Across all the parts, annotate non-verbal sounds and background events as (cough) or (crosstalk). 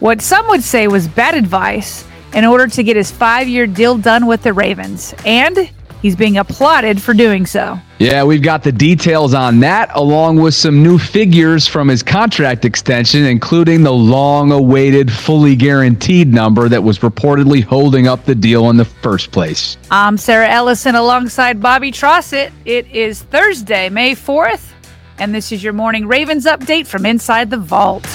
what some would say was bad advice in order to get his five year deal done with the Ravens. And he's being applauded for doing so. Yeah, we've got the details on that, along with some new figures from his contract extension, including the long awaited, fully guaranteed number that was reportedly holding up the deal in the first place. I'm Sarah Ellison alongside Bobby Trossett. It is Thursday, May 4th, and this is your morning Ravens update from inside the vault.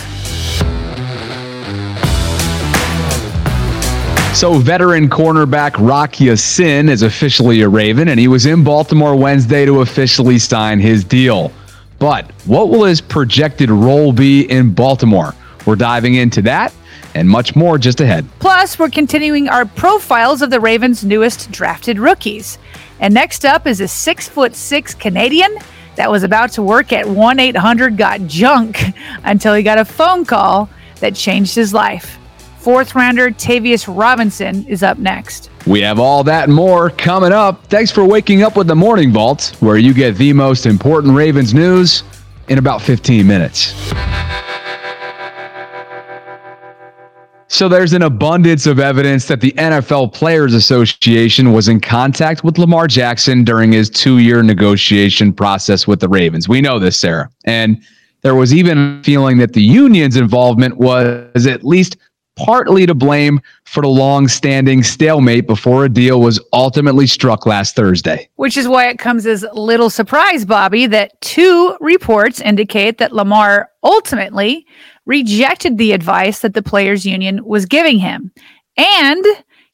So, veteran cornerback Rock Ya-Sin is officially a Raven, and he was in Baltimore Wednesday to officially sign his deal. But what will his projected role be in Baltimore? We're diving into that and much more just ahead. Plus, we're continuing our profiles of the Ravens' newest drafted rookies. And next up is a six foot six Canadian that was about to work at 1 800 Got Junk (laughs) until he got a phone call that changed his life. Fourth rounder Tavius Robinson is up next. We have all that and more coming up. Thanks for waking up with the Morning Vault, where you get the most important Ravens news in about 15 minutes. So there's an abundance of evidence that the NFL Players Association was in contact with Lamar Jackson during his two-year negotiation process with the Ravens. We know this, Sarah. And there was even a feeling that the union's involvement was at least partly to blame for the long-standing stalemate before a deal was ultimately struck last Thursday. Which is why it comes as little surprise, Bobby, that two reports indicate that Lamar ultimately rejected the advice that the players union was giving him. And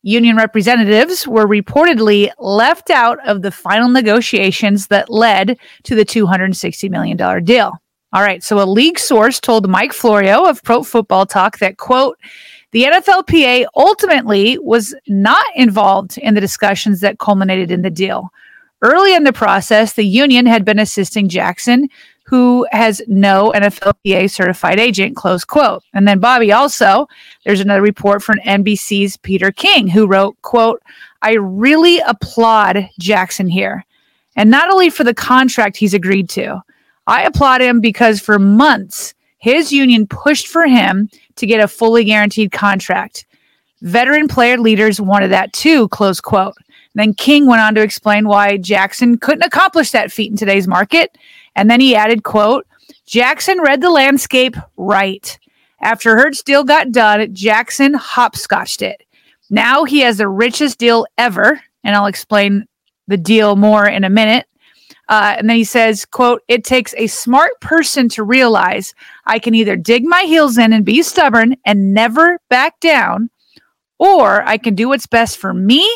union representatives were reportedly left out of the final negotiations that led to the $260 million deal. All right, so a league source told Mike Florio of Pro Football Talk that, quote, the NFLPA ultimately was not involved in the discussions that culminated in the deal. Early in the process, the union had been assisting Jackson who has no NFLPA certified agent, close quote. And then Bobby also, there's another report from NBC's Peter King who wrote, quote, I really applaud Jackson here. And not only for the contract he's agreed to, I applaud him because for months his union pushed for him to get a fully guaranteed contract. Veteran player leaders wanted that too, close quote. Then King went on to explain why Jackson couldn't accomplish that feat in today's market and then he added, quote, Jackson read the landscape right. After Hurts deal got done, Jackson hopscotched it. Now he has the richest deal ever, and I'll explain the deal more in a minute. Uh, and then he says, quote, it takes a smart person to realize I can either dig my heels in and be stubborn and never back down, or I can do what's best for me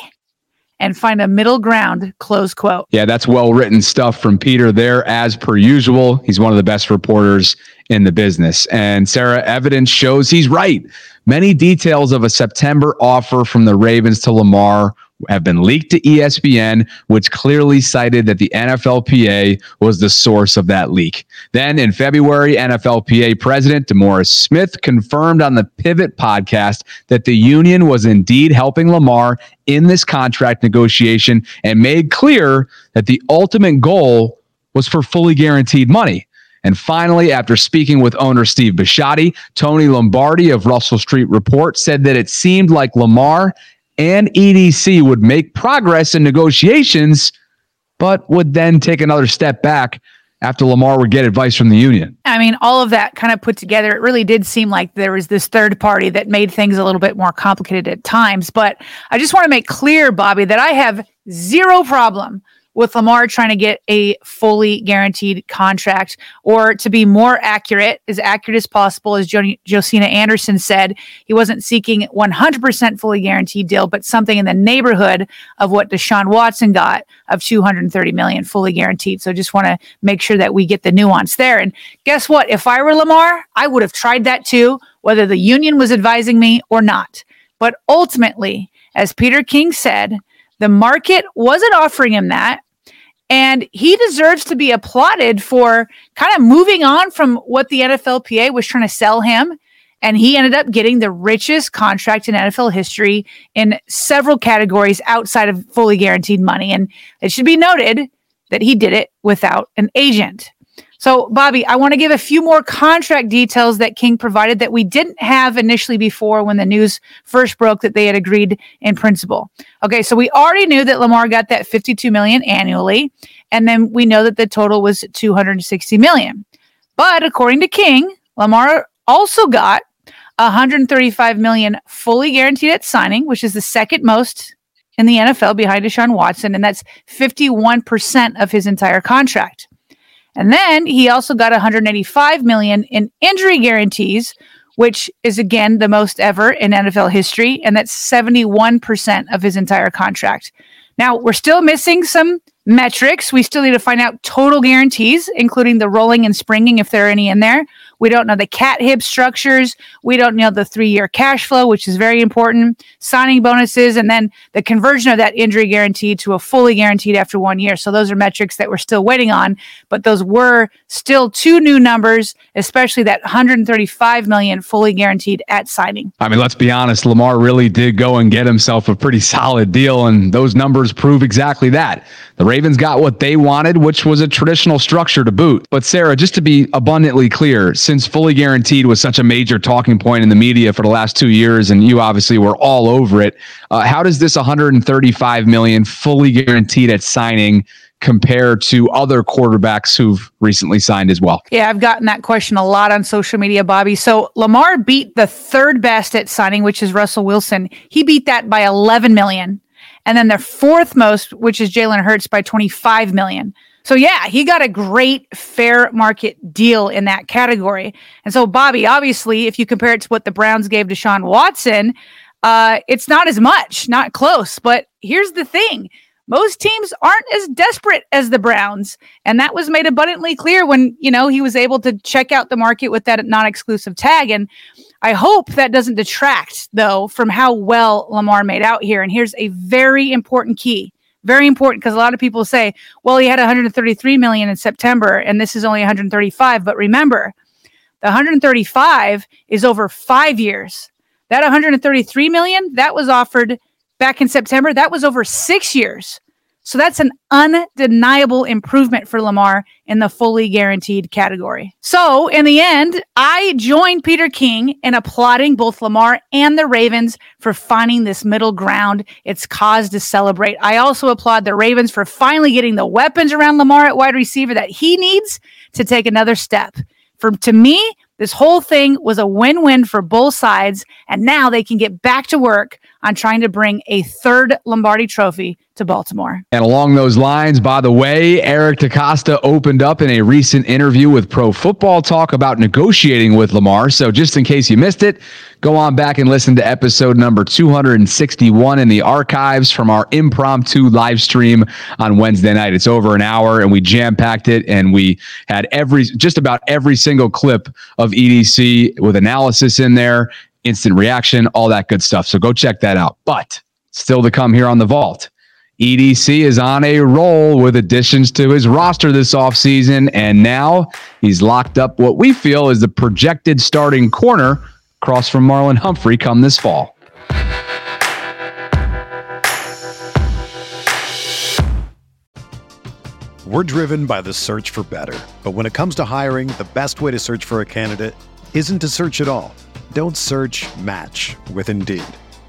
and find a middle ground, close quote. Yeah, that's well written stuff from Peter there, as per usual. He's one of the best reporters in the business. And Sarah, evidence shows he's right. Many details of a September offer from the Ravens to Lamar have been leaked to ESPN, which clearly cited that the NFLPA was the source of that leak. Then in February, NFLPA President DeMaurice Smith confirmed on the Pivot podcast that the union was indeed helping Lamar in this contract negotiation and made clear that the ultimate goal was for fully guaranteed money. And finally, after speaking with owner Steve Bisciotti, Tony Lombardi of Russell Street Report said that it seemed like Lamar and EDC would make progress in negotiations, but would then take another step back after Lamar would get advice from the union. I mean, all of that kind of put together, it really did seem like there was this third party that made things a little bit more complicated at times. But I just want to make clear, Bobby, that I have zero problem with Lamar trying to get a fully guaranteed contract, or to be more accurate, as accurate as possible, as jo- Josina Anderson said, he wasn't seeking 100% fully guaranteed deal, but something in the neighborhood of what Deshaun Watson got of 230 million fully guaranteed. So just want to make sure that we get the nuance there. And guess what? If I were Lamar, I would have tried that too, whether the union was advising me or not. But ultimately, as Peter King said, the market wasn't offering him that. And he deserves to be applauded for kind of moving on from what the NFLPA was trying to sell him. And he ended up getting the richest contract in NFL history in several categories outside of fully guaranteed money. And it should be noted that he did it without an agent. So, Bobby, I want to give a few more contract details that King provided that we didn't have initially before when the news first broke that they had agreed in principle. Okay, so we already knew that Lamar got that 52 million annually, and then we know that the total was 260 million. But according to King, Lamar also got 135 million fully guaranteed at signing, which is the second most in the NFL behind Deshaun Watson, and that's 51% of his entire contract. And then he also got 185 million in injury guarantees, which is again the most ever in NFL history, and that's 71% of his entire contract. Now, we're still missing some metrics. We still need to find out total guarantees, including the rolling and springing, if there are any in there. We don't know the cap hit structures. We don't know the three year cash flow, which is very important, signing bonuses, and then the conversion of that injury guarantee to a fully guaranteed after one year. So those are metrics that we're still waiting on, but those were still two new numbers, especially that 135 million fully guaranteed at signing. I mean, let's be honest, Lamar really did go and get himself a pretty solid deal, and those numbers prove exactly that. The Ravens got what they wanted, which was a traditional structure to boot. But Sarah, just to be abundantly clear, since fully guaranteed was such a major talking point in the media for the last two years, and you obviously were all over it. Uh, how does this 135 million fully guaranteed at signing compare to other quarterbacks who've recently signed as well? Yeah, I've gotten that question a lot on social media, Bobby. So Lamar beat the third best at signing, which is Russell Wilson. He beat that by 11 million. And then the fourth most, which is Jalen Hurts by 25 million. So yeah, he got a great fair market deal in that category. And so Bobby, obviously, if you compare it to what the Browns gave to Deshaun Watson, uh, it's not as much, not close. But here's the thing. Most teams aren't as desperate as the Browns. And that was made abundantly clear when, you know, he was able to check out the market with that non-exclusive tag. And I hope that doesn't detract, though, from how well Lamar made out here. And here's a very important key very important because a lot of people say, well, he had 133 million in September and this is only 135. But remember, the 135 is over five years. That 133 million that was offered back in September, that was over six years. So that's an undeniable improvement for Lamar in the fully guaranteed category. So, in the end, I joined Peter King in applauding both Lamar and the Ravens for finding this middle ground. It's cause to celebrate. I also applaud the Ravens for finally getting the weapons around Lamar at wide receiver that he needs to take another step. For to me, this whole thing was a win win for both sides. And now they can get back to work on trying to bring a third Lombardi trophy to Baltimore. And along those lines, by the way, Eric DeCosta opened up in a recent interview with Pro Football Talk about negotiating with Lamar. So just in case you missed it, go on back and listen to episode number 261 in the archives from our impromptu live stream on Wednesday night. It's over an hour and we jam packed it and we had every, just about every single clip of EDC with analysis in there instant reaction, all that good stuff. So go check that out. But still to come here on the vault. EDC is on a roll with additions to his roster this offseason, and now he's locked up what we feel is the projected starting corner across from Marlon Humphrey come this fall. We're driven by the search for better. But when it comes to hiring, the best way to search for a candidate isn't to search at all. Don't search match with Indeed.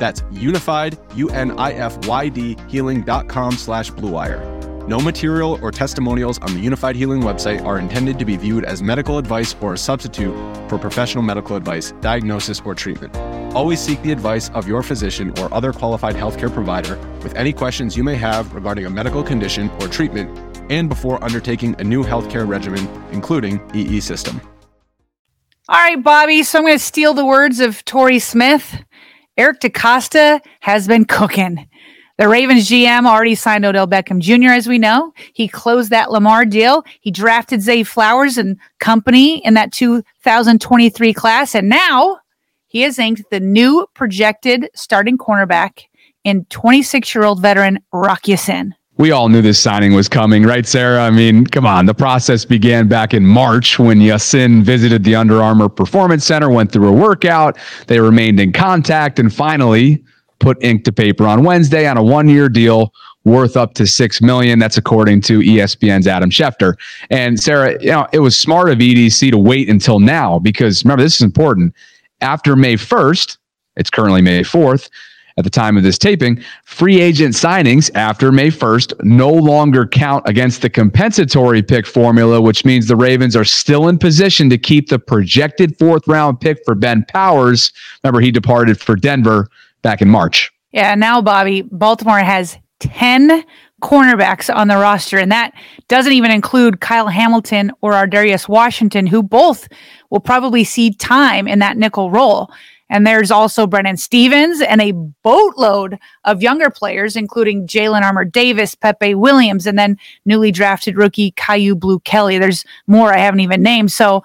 That's unified, U-N-I-F-Y-D, healing.com slash bluewire. No material or testimonials on the Unifyd Healing website are intended to be viewed as medical advice or a substitute for professional medical advice, diagnosis, or treatment. Always seek the advice of your physician or other qualified healthcare provider with any questions you may have regarding a medical condition or treatment and before undertaking a new healthcare regimen, including EE system. All right, Bobby. So I'm going to steal the words of Torrey Smith. Eric DeCosta has been cooking. The Ravens GM already signed Odell Beckham Jr., as we know. He closed that Lamar deal. He drafted Zay Flowers and company in that 2023 class. And now he has inked the new projected starting cornerback in 26 year old veteran Rock Ya-Sin we all knew this signing was coming, right, Sarah? I mean, come on. The process began back in March when Ya-Sin visited the Under Armour Performance Center, went through a workout. They remained in contact and finally put ink to paper on Wednesday on a one year deal worth up to six million. That's according to ESPN's Adam Schefter. And Sarah, you know, it was smart of EDC to wait until now because remember, this is important. After May 1st, it's currently May 4th at the time of this taping, free agent signings after May 1st no longer count against the compensatory pick formula, which means the Ravens are still in position to keep the projected fourth round pick for Ben Powers. Remember, he departed for Denver back in March. Yeah, now, Bobby, Baltimore has 10 cornerbacks on the roster, and that doesn't even include Kyle Hamilton or Ar'Darius Washington, who both will probably see time in that nickel role. And there's also Brandon Stephens and a boatload of younger players, including Jalen Armour Davis, Pepe Williams, and then newly drafted rookie Kyu Blue Kelly. There's more I haven't even named. So,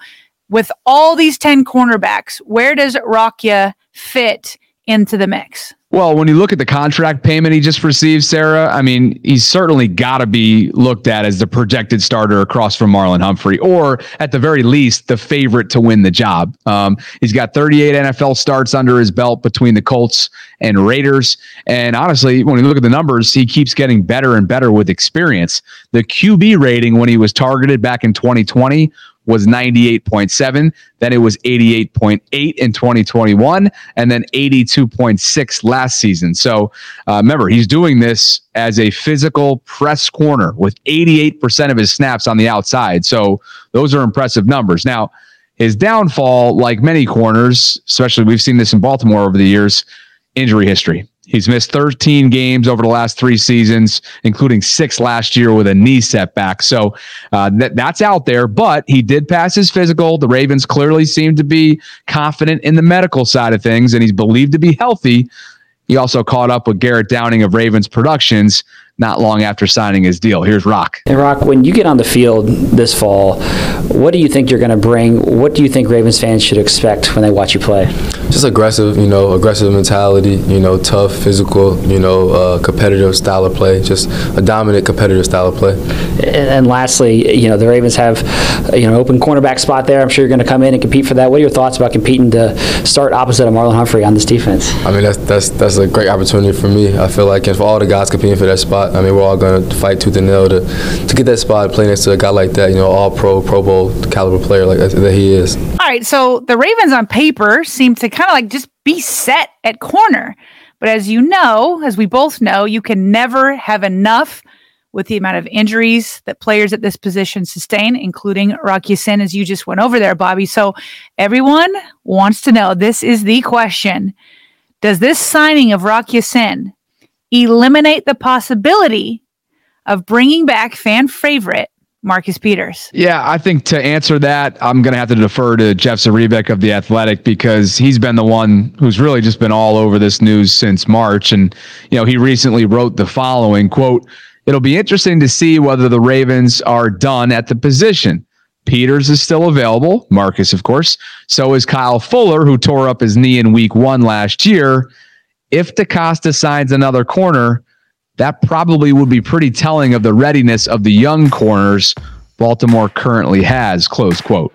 with all these 10 cornerbacks, where does Rockya fit into the mix? Well, when you look at the contract payment he just received, Sarah, I mean, he's certainly got to be looked at as the projected starter across from Marlon Humphrey, or at the very least, the favorite to win the job. Um, he's got 38 NFL starts under his belt between the Colts and Raiders. And honestly, when you look at the numbers, he keeps getting better and better with experience. The QB rating when he was targeted back in 2020 was 98.7. Then it was 88.8 in 2021, and then 82.6 last season. So uh, remember, he's doing this as a physical press corner with 88% of his snaps on the outside. So those are impressive numbers. Now, his downfall, like many corners, especially we've seen this in Baltimore over the years, injury history. He's missed 13 games over the last three seasons, including six last year with a knee setback. So uh, that, that's out there, but he did pass his physical. The Ravens clearly seem to be confident in the medical side of things, and he's believed to be healthy. He also caught up with Garrett Downing of Ravens Productions not long after signing his deal. Here's Rock. And Rock, when you get on the field this fall, what do you think you're going to bring? What do you think Ravens fans should expect when they watch you play? Just aggressive, you know, aggressive mentality, you know, tough, physical, you know, uh, competitive style of play, just a dominant competitive style of play. And, lastly, you know, the Ravens have, you know, open cornerback spot there. I'm sure you're going to come in and compete for that. What are your thoughts about competing to start opposite of Marlon Humphrey on this defense? I mean, that's that's that's a great opportunity for me. I feel like, if all the guys competing for that spot, I mean, we're all going to fight tooth and nail to to get that spot, play next to a guy like that, you know, all pro, Pro Bowl caliber player like that, that he is. All right, so the Ravens on paper seem to kind of like just be set at corner. But as you know, as we both know, you can never have enough with the amount of injuries that players at this position sustain, including Rock Ya-Sin, as you just went over there, Bobby. So everyone wants to know this is the question Does this signing of Rock Ya-Sin eliminate the possibility of bringing back fan favorite Marcus Peters? Yeah, I think to answer that, I'm going to have to defer to Jeff Zrebiec of The Athletic because he's been the one who's really just been all over this news since March. And, you know, he recently wrote the following quote, It'll be interesting to see whether the Ravens are done at the position. Peters is still available, Marcus, of course. So is Kyle Fuller, who tore up his knee in week one last year. If DeCosta signs another corner, that probably would be pretty telling of the readiness of the young corners Baltimore currently has. Close quote.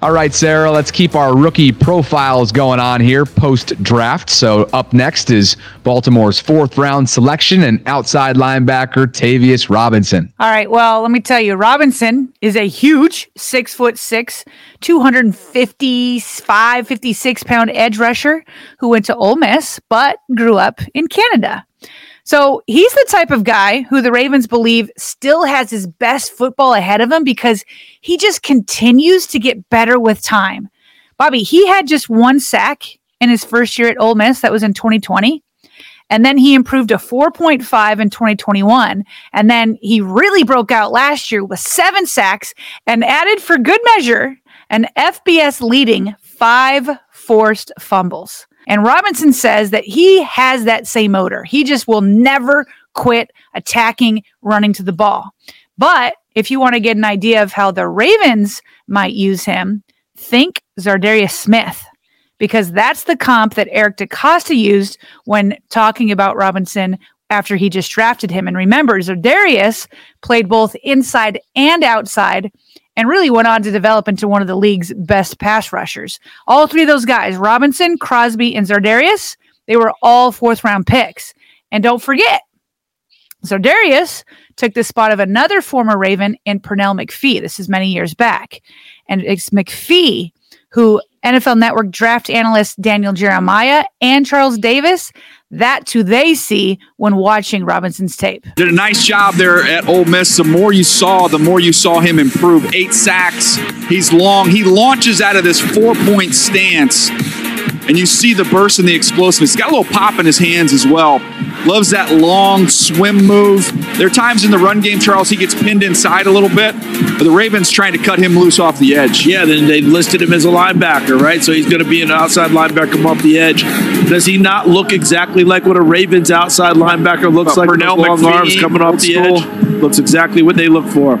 All right, Sarah, let's keep our rookie profiles going on here post draft. So, up next is Baltimore's fourth round selection and outside linebacker Tavius Robinson. All right, well, let me tell you, Robinson is a huge six foot six, 255, 56 pound edge rusher who went to Ole Miss but grew up in Canada. So he's the type of guy who the Ravens believe still has his best football ahead of him because he just continues to get better with time. Bobby, he had just one sack in his first year at Ole Miss. That was in 2020. And then he improved to 4.5 in 2021. And then he really broke out last year with seven sacks and added for good measure an FBS leading five forced fumbles. And Robinson says that he has that same motor. He just will never quit attacking, running to the ball. But if you want to get an idea of how the Ravens might use him, think Za'Darius Smith, because that's the comp that Eric DeCosta used when talking about Robinson after he just drafted him. And remember, Za'Darius played both inside and outside and really went on to develop into one of the league's best pass rushers. All three of those guys, Robinson, Crosby, and Za'Darius, they were all fourth round picks. And don't forget, Za'Darius took the spot of another former Raven in Pernell McPhee. This is many years back. And it's McPhee who NFL Network draft analyst Daniel Jeremiah and Charles Davis that too they see when watching Robinson's tape. Did a nice job there at Ole Miss. The more you saw, the more you saw him improve. Eight sacks. He's long. He launches out of this four point stance and you see the burst and the explosiveness. He's got a little pop in his hands as well. Loves that long swim move. There are times in the run game, Charles, he gets pinned inside a little bit, but the Ravens trying to cut him loose off the edge. Yeah, then they listed him as a linebacker, right? So he's going to be an outside linebacker off the edge. Does he not look exactly like what a Ravens outside linebacker looks like? Pernell long McPhee, arms coming off the edge. Looks exactly what they look for.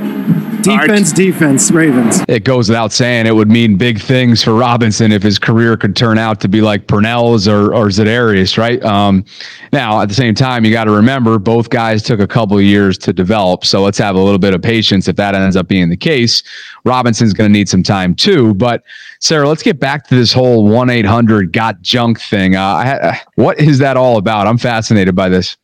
Defense, right. defense, Ravens. It goes without saying it would mean big things for Robinson if his career could turn out to be like Pernell's or, or Za'Darius, right? Um, now, at the same time, you got to remember both guys took a couple of years to develop. So let's have a little bit of patience if that ends up being the case. Robinson's going to need some time too. But Sarah, let's get back to this whole 1 800 got junk thing. Uh, what is that all about? I'm fascinated by this.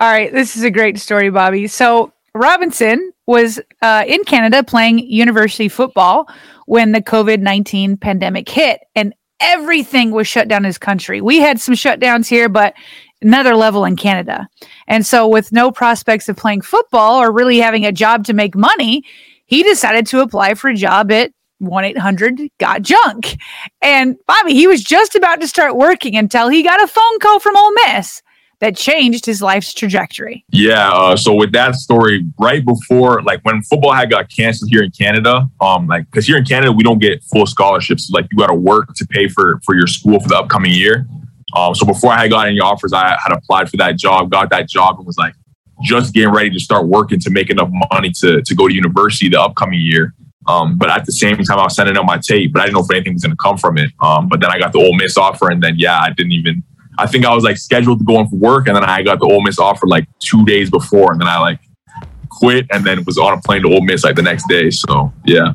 All right. This is a great story, Bobby. So, Robinson was uh, in Canada playing university football when the COVID 19 pandemic hit and everything was shut down in his country. We had some shutdowns here, but another level in Canada. And so, with no prospects of playing football or really having a job to make money, he decided to apply for a job at 1 800 Got Junk. And Bobby, he was just about to start working until he got a phone call from Ole Miss that changed his life's trajectory. Yeah. Uh, so with that story, right before, like when football had got canceled here in Canada, um, like because here in Canada we don't get full scholarships. Like you got to work to pay for for your school for the upcoming year. Um, so before I had got any offers, I had applied for that job, got that job, and was like just getting ready to start working to make enough money to to go to university the upcoming year. Um, but at the same time, I was sending out my tape, but I didn't know if anything was going to come from it. Um, but then I got the Ole Miss offer, and then yeah, I didn't even. I think I was like scheduled to go in for work, and then I got the Ole Miss offer like two days before, and then I like quit, and then was on a plane to Ole Miss like the next day. So yeah.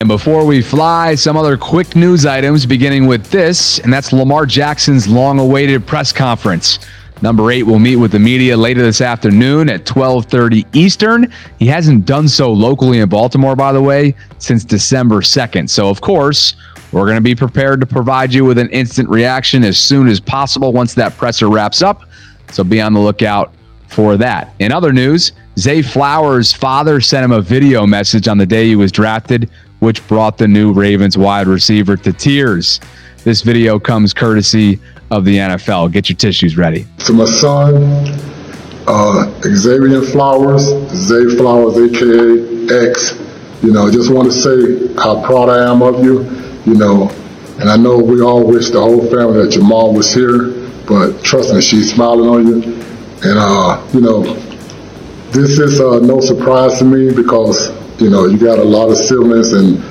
And before we fly, some other quick news items, beginning with this, and that's Lamar Jackson's long awaited press conference. Number eight will meet with the media later this afternoon at 12:30 Eastern. He hasn't done so locally in Baltimore, by the way, since December 2nd. So, of course, we're going to be prepared to provide you with an instant reaction as soon as possible once that presser wraps up. So be on the lookout for that. In other news, Zay Flowers' father sent him a video message on the day he was drafted, which brought the new Ravens wide receiver to tears. This video comes courtesy of the NFL. Get your tissues ready. To my son, uh, Xavier Flowers, Zay Flowers, aka X. You know, just want to say how proud I am of you. You know, and I know we all wish the whole family that your mom was here, but trust me, she's smiling on you. And uh, you know, this is uh, no surprise to me because you know you got a lot of siblings, and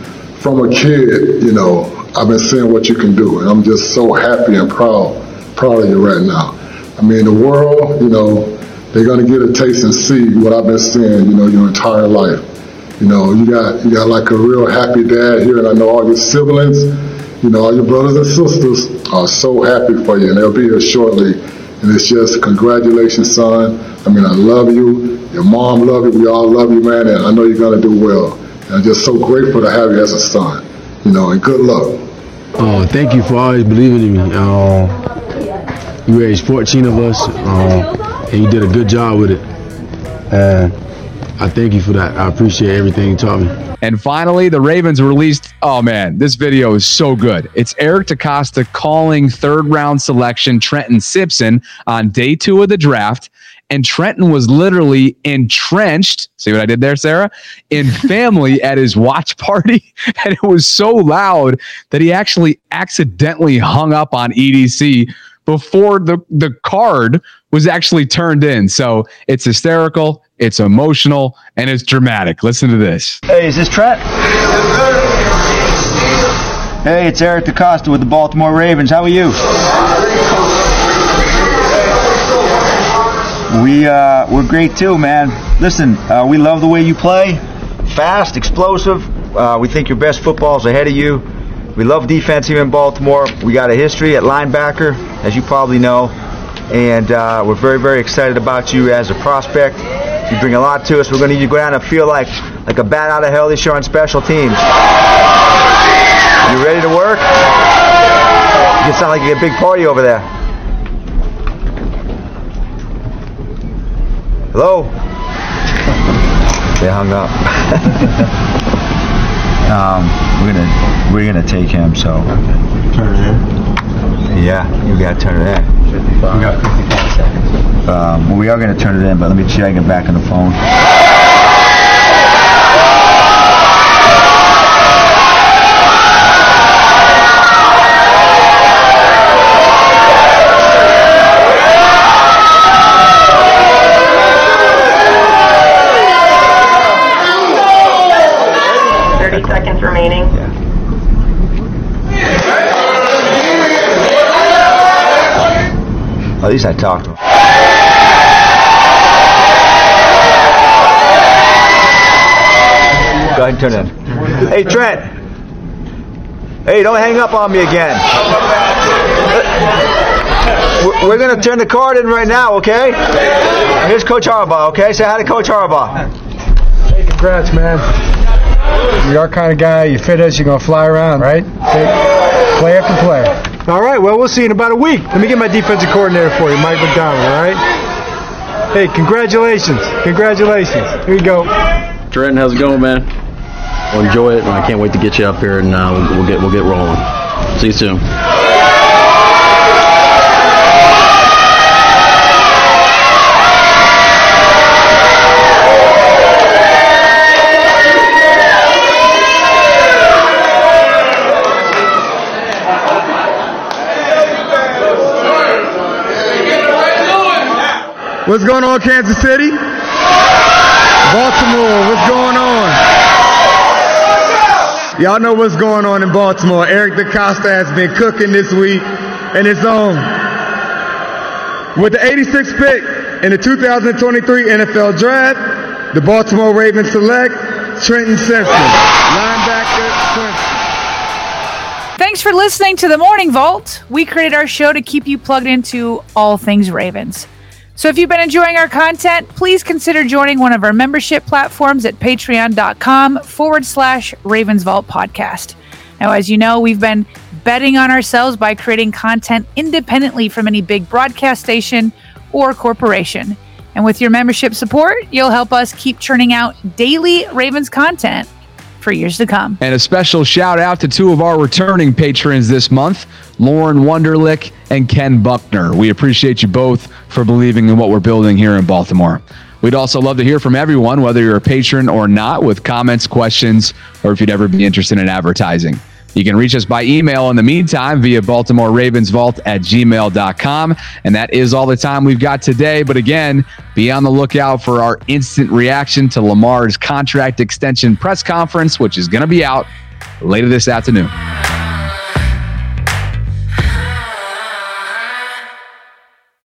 from a kid, you know, I've been seeing what you can do, and I'm just so happy and proud, proud of you right now. I mean, the world, you know, they're gonna get a taste and see what I've been seeing, you know, your entire life. You know, you got you got like a real happy dad here, and I know all your siblings, you know, all your brothers and sisters are so happy for you, and they'll be here shortly. And it's just congratulations, son. I mean, I love you. Your mom love you. We all love you, man, and I know you're gonna do well. And I'm just so grateful to have you as a son. You know, and good luck. Uh, thank you for always believing in me. Uh, you raised 14 of us, uh, and you did a good job with it. And I thank you for that. I appreciate everything you taught me. And finally, the Ravens released. Oh man, this video is so good. It's Eric DeCosta calling third round selection Trenton Simpson on day two of the draft. And Trenton was literally entrenched. See what I did there, Sarah? In (laughs) family at his watch party. (laughs) And it was so loud that he actually accidentally hung up on EDC before the, the card was actually turned in. So it's hysterical, it's emotional, and it's dramatic. Listen to this. Hey, is this Trent? Hey, it's Eric DeCosta with the Baltimore Ravens. How are you? We uh, we're great too, man. Listen, uh, we love the way you play, fast, explosive. Uh, we think your best football's ahead of you. We love defense here in Baltimore. We got a history at linebacker, as you probably know, and uh, we're very very excited about you as a prospect. You bring a lot to us. We're going to need you to go down and feel like like a bat out of hell this year on special teams. You ready to work? You sound like you get a big party over there. Hello? They hung up. (laughs) um, we're gonna we're gonna take him. So turn it in. Yeah, you gotta turn it in. 55. We got 55 seconds. Um, well, we are gonna turn it in, but let me check it back on the phone. At least I talked to him. Go ahead and turn in. Hey, Trent. Hey, don't hang up on me again. We're- going to turn the card in right now, okay? Here's Coach Harbaugh, okay? Say hi to Coach Harbaugh. Hey, congrats, man. You're our kind of guy. You fit us. You're gonna fly around, right? Play after play. All right. Well, we'll see you in about a week. Let me get my defensive coordinator for you, Mike Macdonald. All right. Hey, congratulations! Congratulations. Here you go. Trenton, how's it going, man? Well, enjoy it, and I can't wait to get you up here, and uh, we'll, get we'll get rolling. See you soon. What's going on, Kansas City? Baltimore, what's going on? Y'all know what's going on in Baltimore. Eric DeCosta has been cooking this week, and it's on. With the 86th pick in the 2023 NFL Draft, the Baltimore Ravens select Trenton Simpson, linebacker. Thanks for listening to the Morning Vault. We created our show to keep you plugged into all things Ravens. So if you've been enjoying our content, please consider joining one of our membership platforms at patreon.com forward slash Ravens Vault podcast. Now, as you know, we've been betting on ourselves by creating content independently from any big broadcast station or corporation. And with your membership support, you'll help us keep churning out daily Ravens content for years to come. And a special shout out to two of our returning patrons this month, Lauren Wunderlich and Ken Buckner. We appreciate you both for believing in what we're building here in Baltimore. We'd also love to hear from everyone, whether you're a patron or not, with comments, questions, or if you'd ever be interested in advertising. You can reach us by email in the meantime via Baltimore Ravens Vault at gmail.com. And that is all the time we've got today. But again, be on the lookout for our instant reaction to Lamar's contract extension press conference, which is going to be out later this afternoon.